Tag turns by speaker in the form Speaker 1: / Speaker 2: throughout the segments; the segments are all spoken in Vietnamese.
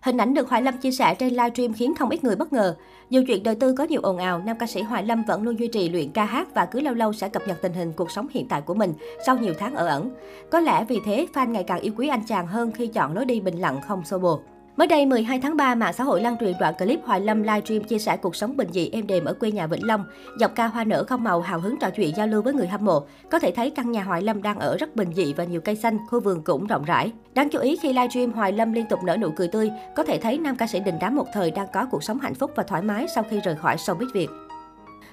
Speaker 1: Hình ảnh được Hoài Lâm chia sẻ trên livestream khiến không ít người bất ngờ. Dù chuyện đời tư có nhiều ồn ào, nam ca sĩ Hoài Lâm vẫn luôn duy trì luyện ca hát và cứ lâu lâu sẽ cập nhật tình hình cuộc sống hiện tại của mình sau nhiều tháng ở ẩn. Có lẽ vì thế, fan ngày càng yêu quý anh chàng hơn khi chọn lối đi bình lặng không xô bồ. Mới đây, 12 tháng 3, mạng xã hội lan truyền đoạn clip Hoài Lâm livestream chia sẻ cuộc sống bình dị êm đềm ở quê nhà Vĩnh Long. Dọc ca hoa nở không màu hào hứng trò chuyện giao lưu với người hâm mộ. Có thể thấy căn nhà Hoài Lâm đang ở rất bình dị và nhiều cây xanh, khu vườn cũng rộng rãi. Đáng chú ý khi livestream Hoài Lâm liên tục nở nụ cười tươi, có thể thấy nam ca sĩ đình đám một thời đang có cuộc sống hạnh phúc và thoải mái sau khi rời khỏi showbiz Việt.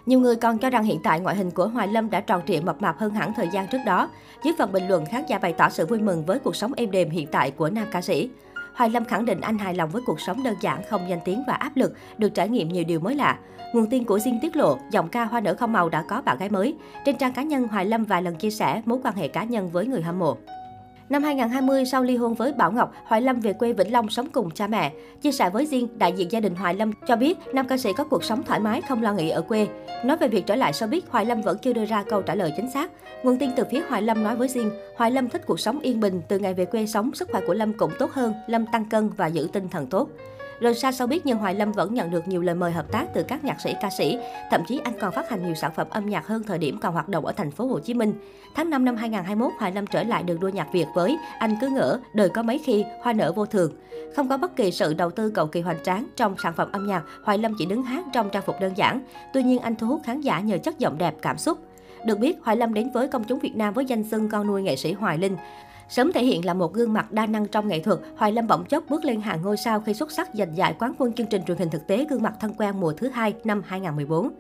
Speaker 1: Nhiều người còn cho rằng hiện tại ngoại hình của Hoài Lâm đã tròn trịa mập mạp hơn hẳn thời gian trước đó. Dưới phần bình luận, khán giả bày tỏ sự vui mừng với cuộc sống êm đềm hiện tại của nam ca sĩ. Hoài Lâm khẳng định anh hài lòng với cuộc sống đơn giản, không danh tiếng và áp lực, được trải nghiệm nhiều điều mới lạ. Nguồn tin của Jin tiết lộ, giọng ca Hoa nở không màu đã có bạn gái mới. Trên trang cá nhân, Hoài Lâm vài lần chia sẻ mối quan hệ cá nhân với người hâm mộ. Năm 2020, sau ly hôn với Bảo Ngọc, Hoài Lâm về quê Vĩnh Long sống cùng cha mẹ. Chia sẻ với Diên đại diện gia đình Hoài Lâm cho biết nam ca sĩ có cuộc sống thoải mái, không lo nghĩ ở quê. Nói về việc trở lại showbiz, Hoài Lâm vẫn chưa đưa ra câu trả lời chính xác. Nguồn tin từ phía Hoài Lâm nói với Diên, Hoài Lâm thích cuộc sống yên bình, từ ngày về quê sống, sức khỏe của Lâm cũng tốt hơn, Lâm tăng cân và giữ tinh thần tốt. Rồi xa sau biết nhưng Hoài Lâm vẫn nhận được nhiều lời mời hợp tác từ các nhạc sĩ ca sĩ, thậm chí anh còn phát hành nhiều sản phẩm âm nhạc hơn thời điểm còn hoạt động ở thành phố Hồ Chí Minh. Tháng 5 năm 2021, Hoài Lâm trở lại đường đua nhạc Việt với Anh cứ ngỡ, đời có mấy khi, hoa nở vô thường. Không có bất kỳ sự đầu tư cầu kỳ hoành tráng trong sản phẩm âm nhạc, Hoài Lâm chỉ đứng hát trong trang phục đơn giản. Tuy nhiên anh thu hút khán giả nhờ chất giọng đẹp, cảm xúc. Được biết, Hoài Lâm đến với công chúng Việt Nam với danh xưng con nuôi nghệ sĩ Hoài Linh. Sớm thể hiện là một gương mặt đa năng trong nghệ thuật, Hoài Lâm bỗng chốc bước lên hàng ngôi sao khi xuất sắc giành giải quán quân chương trình truyền hình thực tế gương mặt thân quen mùa thứ hai năm 2014.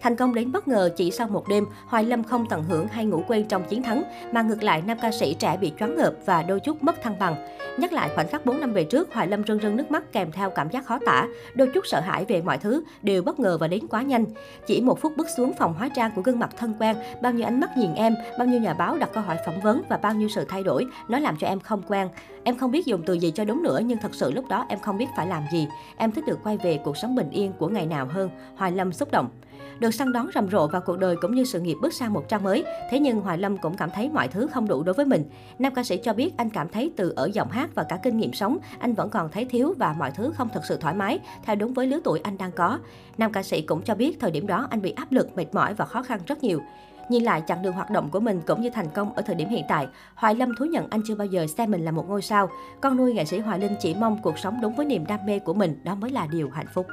Speaker 1: Thành công đến bất ngờ chỉ sau một đêm, Hoài Lâm không tận hưởng hay ngủ quên trong chiến thắng, mà ngược lại nam ca sĩ trẻ bị choáng ngợp và đôi chút mất thăng bằng. Nhắc lại khoảnh khắc 4 năm về trước, Hoài Lâm rưng rưng nước mắt kèm theo cảm giác khó tả, đôi chút sợ hãi về mọi thứ, đều bất ngờ và đến quá nhanh. Chỉ một phút bước xuống phòng hóa trang của gương mặt thân quen, bao nhiêu ánh mắt nhìn em, bao nhiêu nhà báo đặt câu hỏi phỏng vấn và bao nhiêu sự thay đổi, nó làm cho em không quen. Em không biết dùng từ gì cho đúng nữa nhưng thật sự lúc đó em không biết phải làm gì. Em thích được quay về cuộc sống bình yên của ngày nào hơn. Hoài Lâm xúc động. Được săn đón rầm rộ vào cuộc đời cũng như sự nghiệp bước sang một trang mới, thế nhưng Hoài Lâm cũng cảm thấy mọi thứ không đủ đối với mình. Nam ca sĩ cho biết anh cảm thấy từ ở giọng hát và cả kinh nghiệm sống, anh vẫn còn thấy thiếu và mọi thứ không thật sự thoải mái, theo đúng với lứa tuổi anh đang có. Nam ca sĩ cũng cho biết thời điểm đó anh bị áp lực, mệt mỏi và khó khăn rất nhiều. Nhìn lại chặng đường hoạt động của mình cũng như thành công ở thời điểm hiện tại, Hoài Lâm thú nhận anh chưa bao giờ xem mình là một ngôi sao. Con nuôi nghệ sĩ Hoài Linh chỉ mong cuộc sống đúng với niềm đam mê của mình, đó mới là điều hạnh phúc.